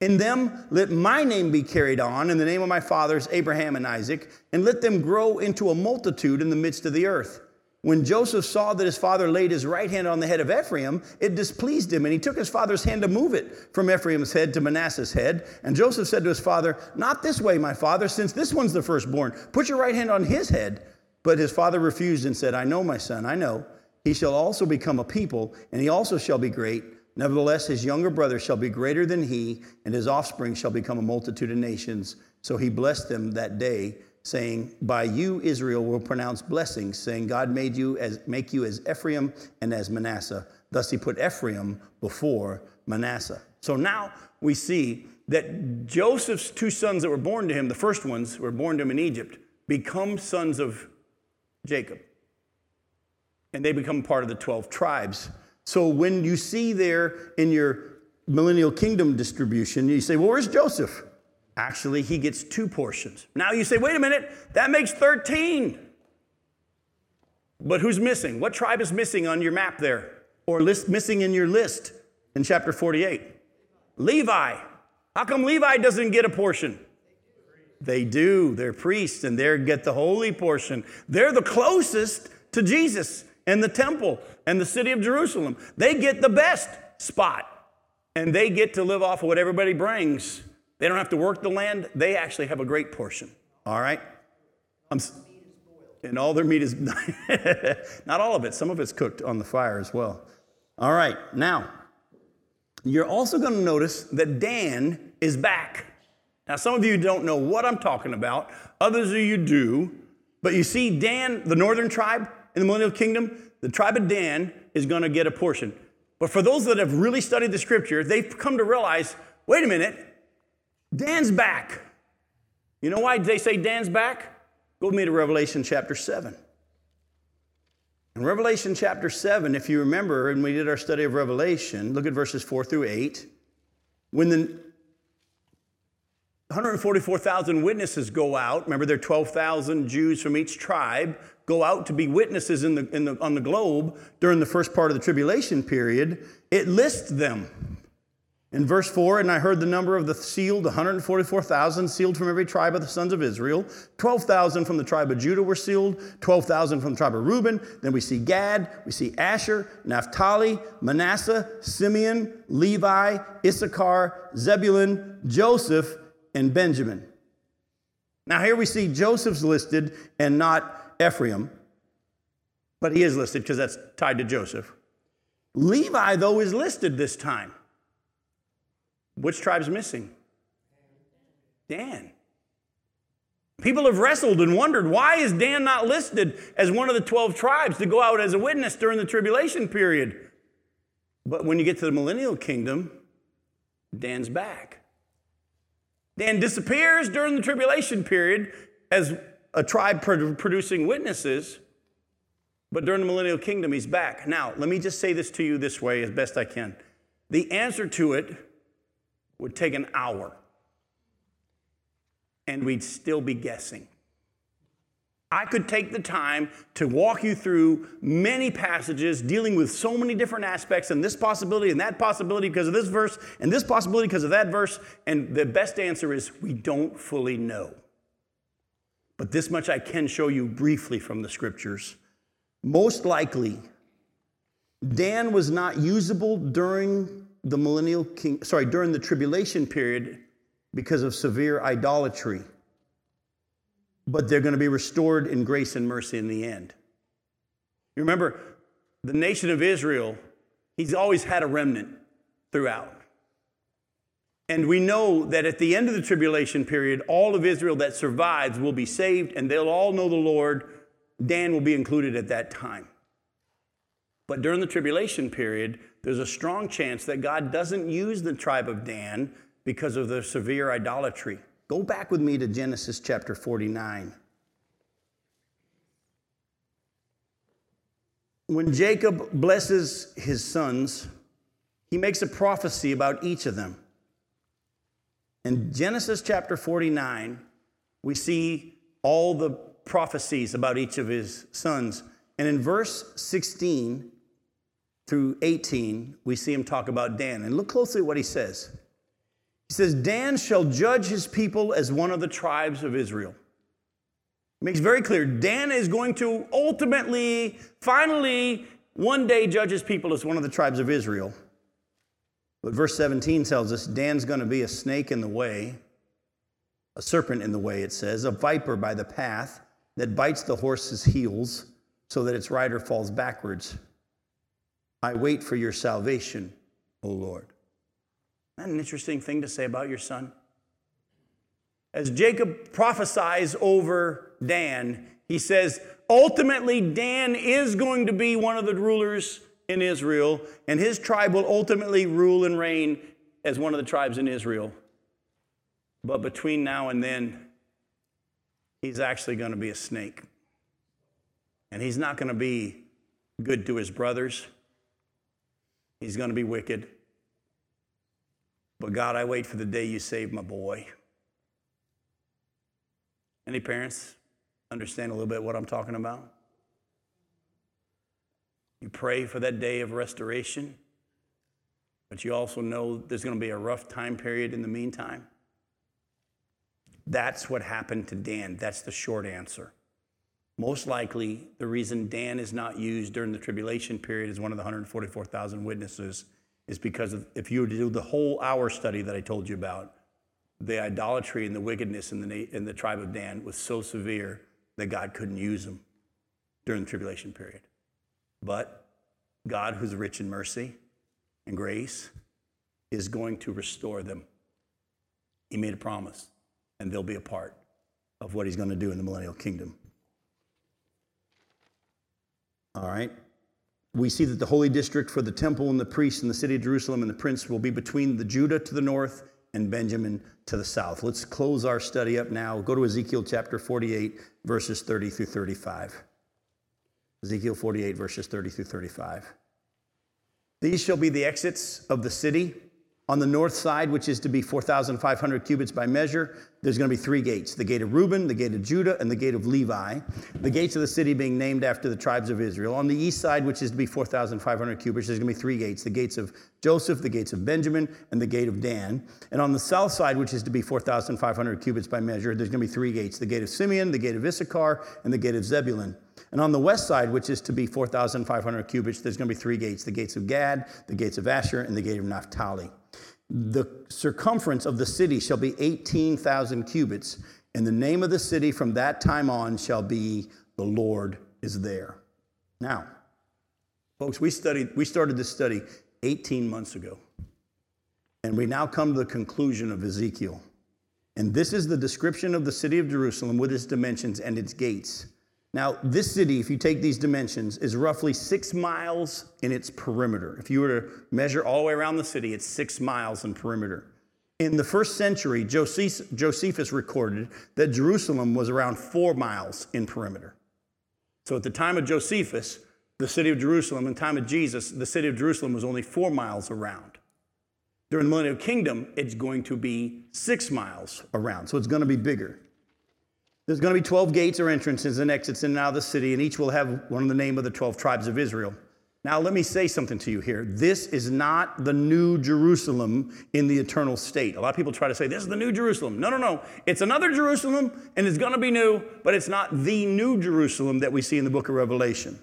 In them let my name be carried on, in the name of my fathers Abraham and Isaac, and let them grow into a multitude in the midst of the earth. When Joseph saw that his father laid his right hand on the head of Ephraim, it displeased him, and he took his father's hand to move it from Ephraim's head to Manasseh's head. And Joseph said to his father, Not this way, my father, since this one's the firstborn. Put your right hand on his head. But his father refused and said, I know, my son, I know. He shall also become a people, and he also shall be great. Nevertheless, his younger brother shall be greater than he, and his offspring shall become a multitude of nations. So he blessed them that day saying, By you Israel will pronounce blessings, saying, God made you as make you as Ephraim and as Manasseh. Thus he put Ephraim before Manasseh. So now we see that Joseph's two sons that were born to him, the first ones were born to him in Egypt, become sons of Jacob. And they become part of the 12 tribes. So when you see there in your millennial kingdom distribution, you say, Well, where's Joseph? Actually, he gets two portions. Now you say, wait a minute, that makes 13. But who's missing? What tribe is missing on your map there? Or list, missing in your list in chapter 48? Levi. How come Levi doesn't get a portion? They do. They're priests and they get the holy portion. They're the closest to Jesus and the temple and the city of Jerusalem. They get the best spot and they get to live off of what everybody brings. They don't have to work the land. They actually have a great portion. All right? I'm, and all their meat is not all of it. Some of it's cooked on the fire as well. All right. Now, you're also going to notice that Dan is back. Now, some of you don't know what I'm talking about. Others of you do. But you see, Dan, the northern tribe in the millennial kingdom, the tribe of Dan is going to get a portion. But for those that have really studied the scripture, they've come to realize wait a minute, Dan's back. You know why they say Dan's back? Go with me to Revelation chapter 7. In Revelation chapter 7, if you remember, and we did our study of Revelation, look at verses 4 through 8. When the 144,000 witnesses go out, remember there are 12,000 Jews from each tribe, go out to be witnesses in the, in the, on the globe during the first part of the tribulation period, it lists them. In verse 4, and I heard the number of the sealed, 144,000 sealed from every tribe of the sons of Israel. 12,000 from the tribe of Judah were sealed, 12,000 from the tribe of Reuben. Then we see Gad, we see Asher, Naphtali, Manasseh, Simeon, Levi, Issachar, Zebulun, Joseph, and Benjamin. Now here we see Joseph's listed and not Ephraim, but he is listed because that's tied to Joseph. Levi, though, is listed this time. Which tribe's missing? Dan. People have wrestled and wondered why is Dan not listed as one of the 12 tribes to go out as a witness during the tribulation period? But when you get to the millennial kingdom, Dan's back. Dan disappears during the tribulation period as a tribe producing witnesses, but during the millennial kingdom, he's back. Now, let me just say this to you this way as best I can. The answer to it would take an hour and we'd still be guessing. I could take the time to walk you through many passages dealing with so many different aspects and this possibility and that possibility because of this verse and this possibility because of that verse. And the best answer is we don't fully know. But this much I can show you briefly from the scriptures. Most likely, Dan was not usable during the millennial king, sorry, during the tribulation period because of severe idolatry. But they're going to be restored in grace and mercy in the end. You remember the nation of Israel, he's always had a remnant throughout. And we know that at the end of the tribulation period, all of Israel that survives will be saved and they'll all know the Lord. Dan will be included at that time. But during the tribulation period, there's a strong chance that God doesn't use the tribe of Dan because of their severe idolatry. Go back with me to Genesis chapter 49. When Jacob blesses his sons, he makes a prophecy about each of them. In Genesis chapter 49, we see all the prophecies about each of his sons. And in verse 16 through 18, we see him talk about Dan. And look closely at what he says. He says, Dan shall judge his people as one of the tribes of Israel. It makes very clear Dan is going to ultimately, finally, one day judge his people as one of the tribes of Israel. But verse 17 tells us Dan's going to be a snake in the way, a serpent in the way, it says, a viper by the path that bites the horse's heels so that its rider falls backwards. I wait for your salvation, O Lord. Isn't that an interesting thing to say about your son? As Jacob prophesies over Dan, he says, ultimately, Dan is going to be one of the rulers in Israel, and his tribe will ultimately rule and reign as one of the tribes in Israel. But between now and then, he's actually going to be a snake. And he's not going to be good to his brothers, he's going to be wicked. But God, I wait for the day you save my boy. Any parents understand a little bit what I'm talking about? You pray for that day of restoration, but you also know there's going to be a rough time period in the meantime. That's what happened to Dan. That's the short answer. Most likely, the reason Dan is not used during the tribulation period as one of the 144,000 witnesses is because of, if you were to do the whole hour study that I told you about, the idolatry and the wickedness in the, in the tribe of Dan was so severe that God couldn't use them during the tribulation period. But God, who's rich in mercy and grace, is going to restore them. He made a promise, and they'll be a part of what he's going to do in the millennial kingdom. All right. We see that the holy district for the temple and the priests in the city of Jerusalem and the prince will be between the Judah to the north and Benjamin to the south. Let's close our study up now. Go to Ezekiel chapter 48, verses 30 through 35. Ezekiel 48, verses 30 through 35. These shall be the exits of the city. On the north side, which is to be 4,500 cubits by measure, there's going to be three gates the gate of Reuben, the gate of Judah, and the gate of Levi. The gates of the city being named after the tribes of Israel. On the east side, which is to be 4,500 cubits, there's going to be three gates the gates of Joseph, the gates of Benjamin, and the gate of Dan. And on the south side, which is to be 4,500 cubits by measure, there's going to be three gates the gate of Simeon, the gate of Issachar, and the gate of Zebulun. And on the west side, which is to be 4,500 cubits, there's going to be three gates the gates of Gad, the gates of Asher, and the gate of Naphtali. The circumference of the city shall be 18,000 cubits, and the name of the city from that time on shall be The Lord is There. Now, folks, we studied, we started this study 18 months ago, and we now come to the conclusion of Ezekiel. And this is the description of the city of Jerusalem with its dimensions and its gates. Now, this city, if you take these dimensions, is roughly six miles in its perimeter. If you were to measure all the way around the city, it's six miles in perimeter. In the first century, Josephus recorded that Jerusalem was around four miles in perimeter. So at the time of Josephus, the city of Jerusalem, in the time of Jesus, the city of Jerusalem was only four miles around. During the millennial kingdom, it's going to be six miles around, so it's going to be bigger. There's going to be 12 gates or entrances and exits in and out of the city, and each will have one of the name of the 12 tribes of Israel. Now, let me say something to you here. This is not the new Jerusalem in the eternal state. A lot of people try to say, this is the new Jerusalem. No, no, no. It's another Jerusalem, and it's going to be new, but it's not the new Jerusalem that we see in the book of Revelation.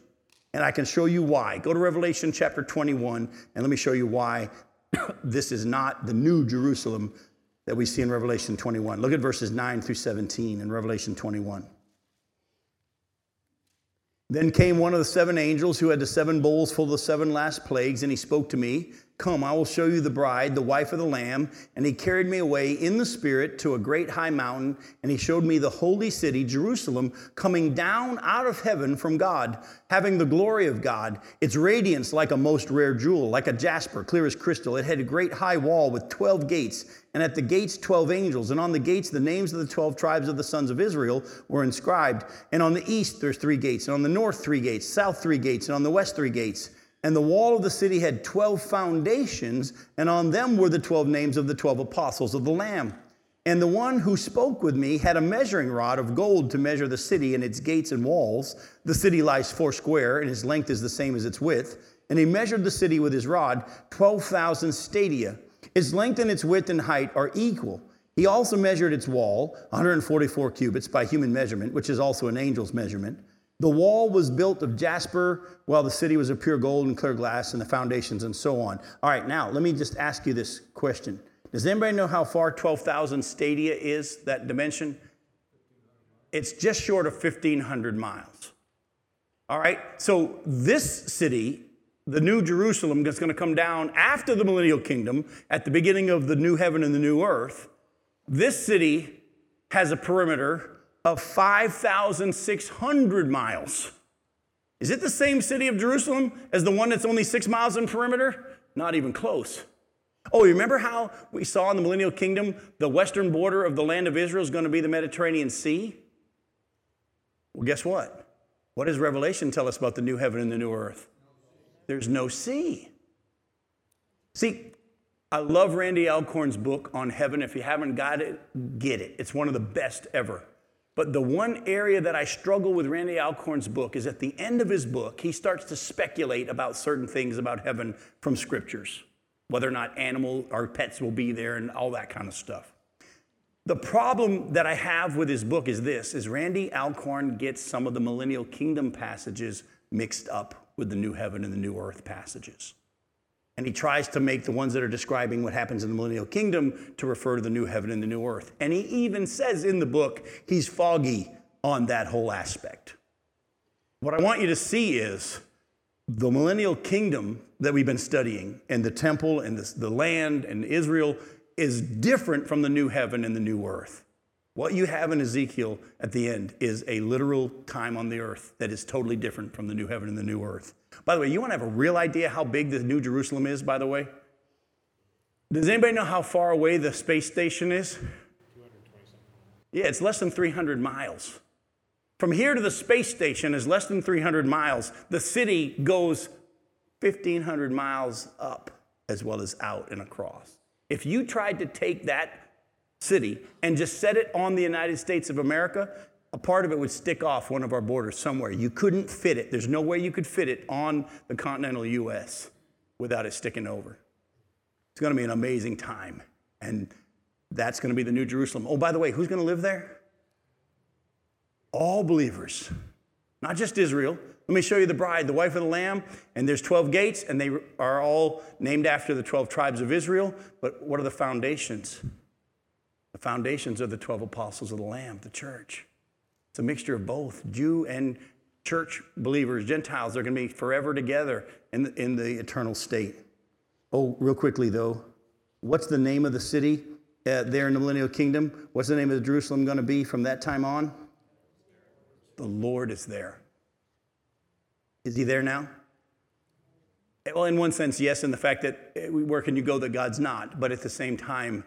And I can show you why. Go to Revelation chapter 21, and let me show you why this is not the new Jerusalem that we see in Revelation 21. Look at verses 9 through 17 in Revelation 21. Then came one of the seven angels who had the seven bowls full of the seven last plagues, and he spoke to me. Come, I will show you the bride, the wife of the Lamb. And he carried me away in the Spirit to a great high mountain, and he showed me the holy city, Jerusalem, coming down out of heaven from God, having the glory of God. Its radiance like a most rare jewel, like a jasper, clear as crystal. It had a great high wall with 12 gates, and at the gates 12 angels. And on the gates, the names of the 12 tribes of the sons of Israel were inscribed. And on the east, there's three gates, and on the north, three gates, south, three gates, and on the west, three gates. And the wall of the city had 12 foundations, and on them were the 12 names of the 12 apostles of the Lamb. And the one who spoke with me had a measuring rod of gold to measure the city and its gates and walls. The city lies four square, and its length is the same as its width. And he measured the city with his rod, 12,000 stadia. Its length and its width and height are equal. He also measured its wall, 144 cubits by human measurement, which is also an angel's measurement. The wall was built of jasper, while the city was of pure gold and clear glass, and the foundations and so on. All right, now let me just ask you this question. Does anybody know how far 12,000 stadia is, that dimension? It's just short of 1,500 miles. All right, so this city, the New Jerusalem, that's going to come down after the millennial kingdom, at the beginning of the new heaven and the new earth, this city has a perimeter of 5,600 miles. Is it the same city of Jerusalem as the one that's only six miles in perimeter? Not even close. Oh, you remember how we saw in the millennial kingdom the western border of the land of Israel is going to be the Mediterranean Sea? Well, guess what? What does Revelation tell us about the new heaven and the new earth? There's no sea. See, I love Randy Alcorn's book on heaven. If you haven't got it, get it. It's one of the best ever. But the one area that I struggle with Randy Alcorn's book is at the end of his book, he starts to speculate about certain things about heaven from scriptures, whether or not animal or pets will be there and all that kind of stuff. The problem that I have with his book is this is Randy Alcorn gets some of the millennial kingdom passages mixed up with the new heaven and the new earth passages. And he tries to make the ones that are describing what happens in the millennial kingdom to refer to the new heaven and the new earth. And he even says in the book, he's foggy on that whole aspect. What I want you to see is the millennial kingdom that we've been studying, and the temple and the, the land and Israel is different from the new heaven and the new earth. What you have in Ezekiel at the end is a literal time on the earth that is totally different from the new heaven and the new earth. By the way, you want to have a real idea how big the New Jerusalem is, by the way? Does anybody know how far away the space station is? Yeah, it's less than 300 miles. From here to the space station is less than 300 miles. The city goes 1,500 miles up as well as out and across. If you tried to take that city and just set it on the United States of America, a part of it would stick off one of our borders somewhere. You couldn't fit it. There's no way you could fit it on the continental US without it sticking over. It's going to be an amazing time. And that's going to be the New Jerusalem. Oh, by the way, who's going to live there? All believers, not just Israel. Let me show you the bride, the wife of the Lamb. And there's 12 gates, and they are all named after the 12 tribes of Israel. But what are the foundations? The foundations are the 12 apostles of the Lamb, the church. It's a mixture of both Jew and church believers, Gentiles. They're going to be forever together in the, in the eternal state. Oh, real quickly though, what's the name of the city uh, there in the millennial kingdom? What's the name of Jerusalem going to be from that time on? The Lord is there. Is he there now? Well, in one sense, yes, in the fact that eh, where can you go that God's not? But at the same time,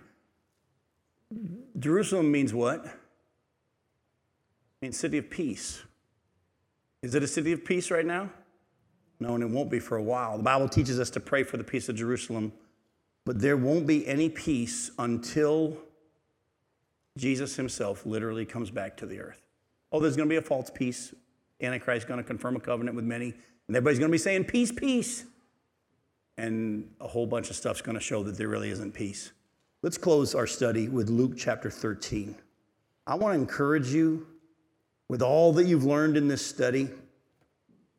Jerusalem means what? It means city of peace. Is it a city of peace right now? No, and it won't be for a while. The Bible teaches us to pray for the peace of Jerusalem, but there won't be any peace until Jesus himself literally comes back to the earth. Oh, there's going to be a false peace. Antichrist is going to confirm a covenant with many, and everybody's going to be saying, Peace, peace. And a whole bunch of stuff's going to show that there really isn't peace. Let's close our study with Luke chapter 13. I want to encourage you with all that you've learned in this study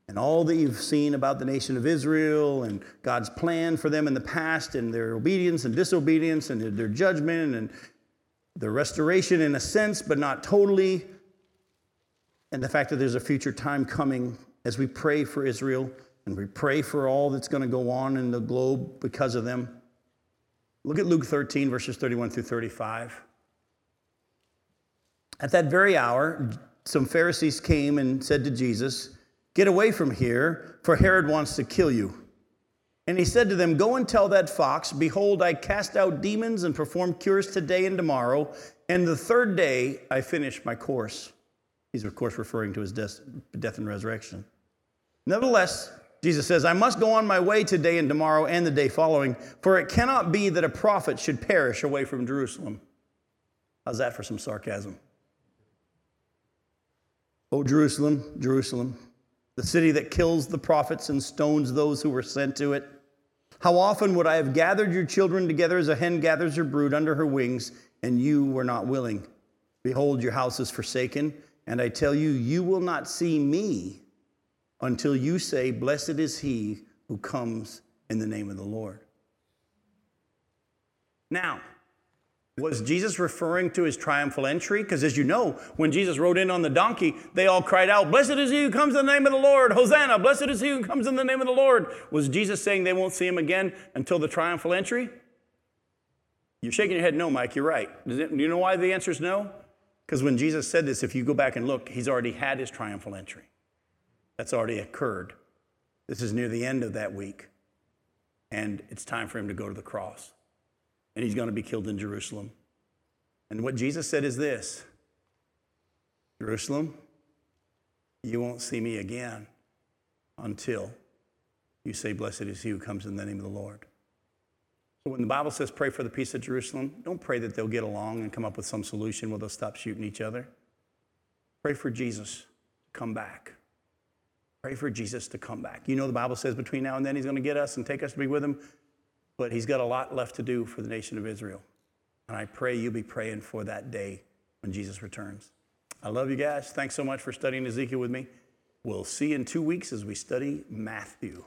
and all that you've seen about the nation of Israel and God's plan for them in the past and their obedience and disobedience and their judgment and their restoration in a sense, but not totally, and the fact that there's a future time coming as we pray for Israel and we pray for all that's going to go on in the globe because of them. Look at Luke 13, verses 31 through 35. At that very hour, some Pharisees came and said to Jesus, Get away from here, for Herod wants to kill you. And he said to them, Go and tell that fox, Behold, I cast out demons and perform cures today and tomorrow, and the third day I finish my course. He's, of course, referring to his death, and resurrection. Nevertheless, Jesus says, I must go on my way today and tomorrow and the day following, for it cannot be that a prophet should perish away from Jerusalem. How's that for some sarcasm? Oh, Jerusalem, Jerusalem, the city that kills the prophets and stones those who were sent to it. How often would I have gathered your children together as a hen gathers her brood under her wings, and you were not willing? Behold, your house is forsaken, and I tell you, you will not see me until you say, Blessed is he who comes in the name of the Lord. Now, was Jesus referring to his triumphal entry? Because as you know, when Jesus rode in on the donkey, they all cried out, Blessed is he who comes in the name of the Lord! Hosanna! Blessed is he who comes in the name of the Lord! Was Jesus saying they won't see him again until the triumphal entry? You're shaking your head, no, Mike, you're right. Do you know why the answer is no? Because when Jesus said this, if you go back and look, he's already had his triumphal entry. That's already occurred. This is near the end of that week. And it's time for him to go to the cross and he's going to be killed in Jerusalem. And what Jesus said is this Jerusalem, you won't see me again until you say, Blessed is he who comes in the name of the Lord. So when the Bible says pray for the peace of Jerusalem, don't pray that they'll get along and come up with some solution where they'll stop shooting each other. Pray for Jesus to come back. Pray for Jesus to come back. You know, the Bible says between now and then he's going to get us and take us to be with him but he's got a lot left to do for the nation of Israel. And I pray you'll be praying for that day when Jesus returns. I love you guys. Thanks so much for studying Ezekiel with me. We'll see you in two weeks as we study Matthew.